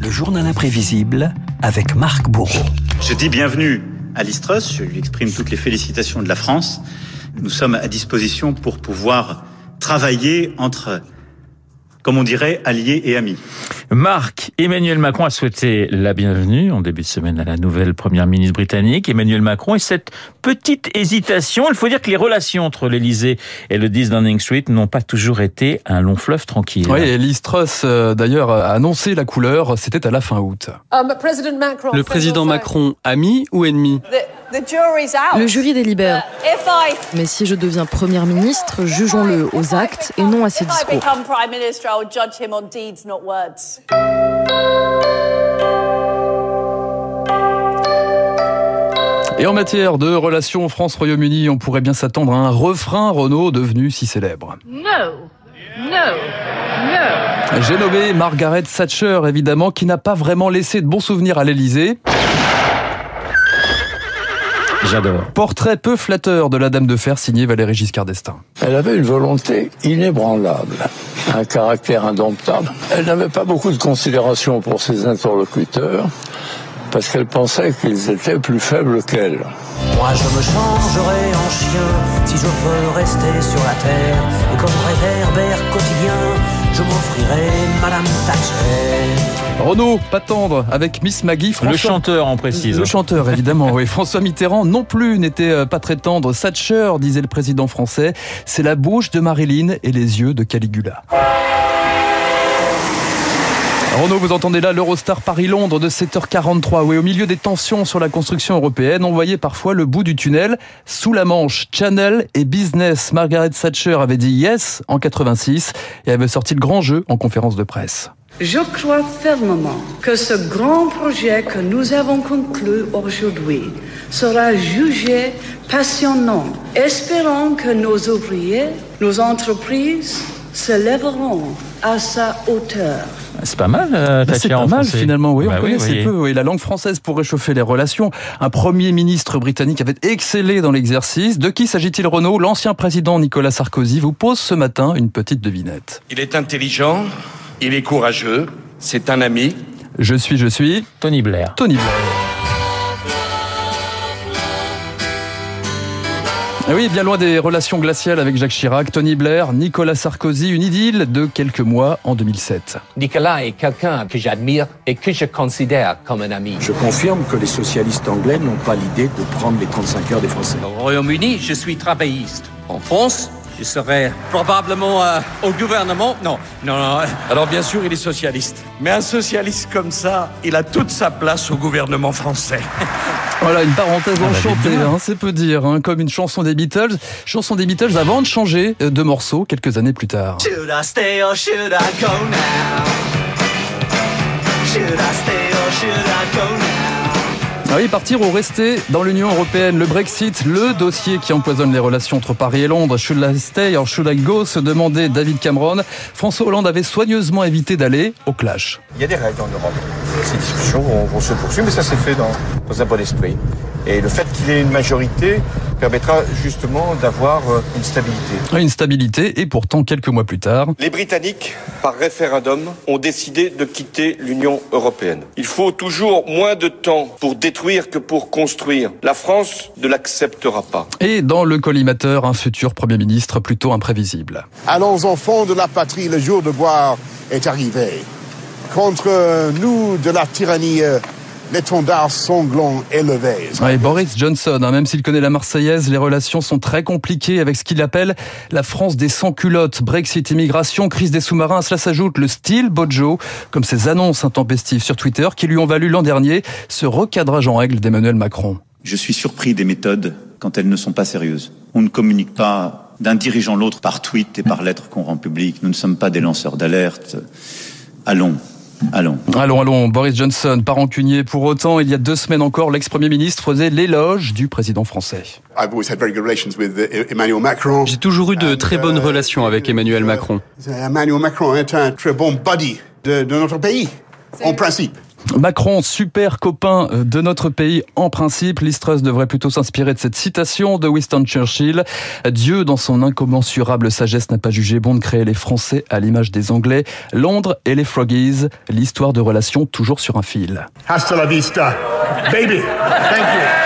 Le journal imprévisible avec Marc Bourreau. Je dis bienvenue à Listros, je lui exprime toutes les félicitations de la France. Nous sommes à disposition pour pouvoir travailler entre comme on dirait, alliés et amis. Marc, Emmanuel Macron a souhaité la bienvenue en début de semaine à la nouvelle première ministre britannique, Emmanuel Macron, et cette petite hésitation, il faut dire que les relations entre l'Elysée et le 10 Downing Street n'ont pas toujours été un long fleuve tranquille. Oui, et Liz Truss, euh, d'ailleurs, a annoncé la couleur, c'était à la fin août. Um, le président Macron, ami ou ennemi? Le jury délibère. Mais si je deviens Première ministre, jugeons-le aux actes et non à ses discours. Et en matière de relations France-Royaume-Uni, on pourrait bien s'attendre à un refrain Renault devenu si célèbre. No, no, no. J'ai nommé Margaret Thatcher, évidemment, qui n'a pas vraiment laissé de bons souvenirs à l'Elysée. J'adore. Portrait peu flatteur de la Dame de Fer signé Valéry Giscard d'Estaing. Elle avait une volonté inébranlable, un caractère indomptable. Elle n'avait pas beaucoup de considération pour ses interlocuteurs parce qu'elle pensait qu'ils étaient plus faibles qu'elle. Moi je me changerai en chien si je veux rester sur la terre et comme réverbère quotidien je m'offrirai Madame Thatcher. Renaud, pas tendre, avec Miss Maggie. François... Le chanteur, en précise. Le chanteur, évidemment, oui. François Mitterrand non plus n'était euh, pas très tendre. Thatcher, disait le président français, c'est la bouche de Marilyn et les yeux de Caligula. Renaud, vous entendez là l'Eurostar Paris-Londres de 7h43. Oui, au milieu des tensions sur la construction européenne, on voyait parfois le bout du tunnel. Sous la Manche, Channel et Business. Margaret Thatcher avait dit yes en 86 et avait sorti le grand jeu en conférence de presse. Je crois fermement que ce grand projet que nous avons conclu aujourd'hui sera jugé passionnant. Espérons que nos ouvriers, nos entreprises se lèveront à sa hauteur. C'est pas mal, euh, C'est pas mal finalement, oui, bah on connaît assez peu. Oui, la langue française pour réchauffer les relations. Un premier ministre britannique avait excellé dans l'exercice. De qui s'agit-il Renaud? L'ancien président Nicolas Sarkozy vous pose ce matin une petite devinette. Il est intelligent, il est courageux, c'est un ami. Je suis, je suis. Tony Blair. Tony Blair. Oui, bien loin des relations glaciales avec Jacques Chirac, Tony Blair, Nicolas Sarkozy, une idylle de quelques mois en 2007. Nicolas est quelqu'un que j'admire et que je considère comme un ami. Je confirme que les socialistes anglais n'ont pas l'idée de prendre les 35 heures des Français. Au Royaume-Uni, je suis travailliste. En France, je serai probablement euh, au gouvernement. Non, non, non. Alors bien sûr, il est socialiste. Mais un socialiste comme ça, il a toute sa place au gouvernement français. Voilà une parenthèse ah, enchantée, hein, c'est peu dire, hein, comme une chanson des Beatles, chanson des Beatles avant de changer de morceau quelques années plus tard. Should I stay or should I go now? Should I stay or should I go now? Ah partir ou rester dans l'Union Européenne, le Brexit, le dossier qui empoisonne les relations entre Paris et Londres. Should I stay or should I go se demandait David Cameron. François Hollande avait soigneusement évité d'aller au clash. Il y a des règles en Europe. Ces discussions vont, se poursuivre, mais ça s'est fait dans un bon esprit. Et le fait qu'il ait une majorité permettra justement d'avoir euh, une stabilité. Une stabilité, et pourtant quelques mois plus tard. Les Britanniques, par référendum, ont décidé de quitter l'Union européenne. Il faut toujours moins de temps pour détruire que pour construire. La France ne l'acceptera pas. Et dans le collimateur, un futur Premier ministre plutôt imprévisible. Allons enfants de la patrie, le jour de boire est arrivé. Contre nous de la tyrannie l'étendard sanglant élevé. Ouais, Boris Johnson, hein, même s'il connaît la Marseillaise, les relations sont très compliquées avec ce qu'il appelle la France des sans-culottes. Brexit, immigration, crise des sous-marins. À cela s'ajoute le style Bojo, comme ses annonces intempestives sur Twitter qui lui ont valu l'an dernier ce recadrage en règle d'Emmanuel Macron. Je suis surpris des méthodes quand elles ne sont pas sérieuses. On ne communique pas d'un dirigeant l'autre par tweet et par lettre qu'on rend public. Nous ne sommes pas des lanceurs d'alerte. Allons, Allons. Allons, allons. Boris Johnson, pas rancunier pour autant. Il y a deux semaines encore, l'ex-premier ministre faisait l'éloge du président français. J'ai toujours eu de très bonnes uh, relations avec Emmanuel uh, Macron. Emmanuel Macron est un très bon buddy de, de notre pays, en principe. Macron, super copain de notre pays en principe. Listrus devrait plutôt s'inspirer de cette citation de Winston Churchill. Dieu, dans son incommensurable sagesse, n'a pas jugé bon de créer les Français à l'image des Anglais. Londres et les Froggies, l'histoire de relations toujours sur un fil. Hasta la vista, baby. Thank you.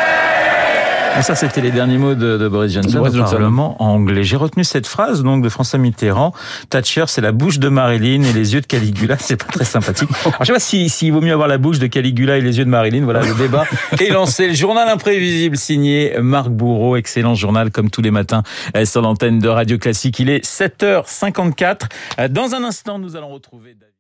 Et ça, c'était les derniers mots de, de Boris Johnson Boris au Johnson. Parlement anglais. J'ai retenu cette phrase donc de François Mitterrand. Thatcher, c'est la bouche de Marilyn et les yeux de Caligula. C'est pas très sympathique. Alors, je sais pas s'il si, s'il vaut mieux avoir la bouche de Caligula et les yeux de Marilyn. Voilà, le débat est lancé. Le journal imprévisible signé Marc Bourreau. Excellent journal comme tous les matins euh, sur l'antenne de Radio Classique. Il est 7h54. Euh, Dans un instant, nous allons retrouver David.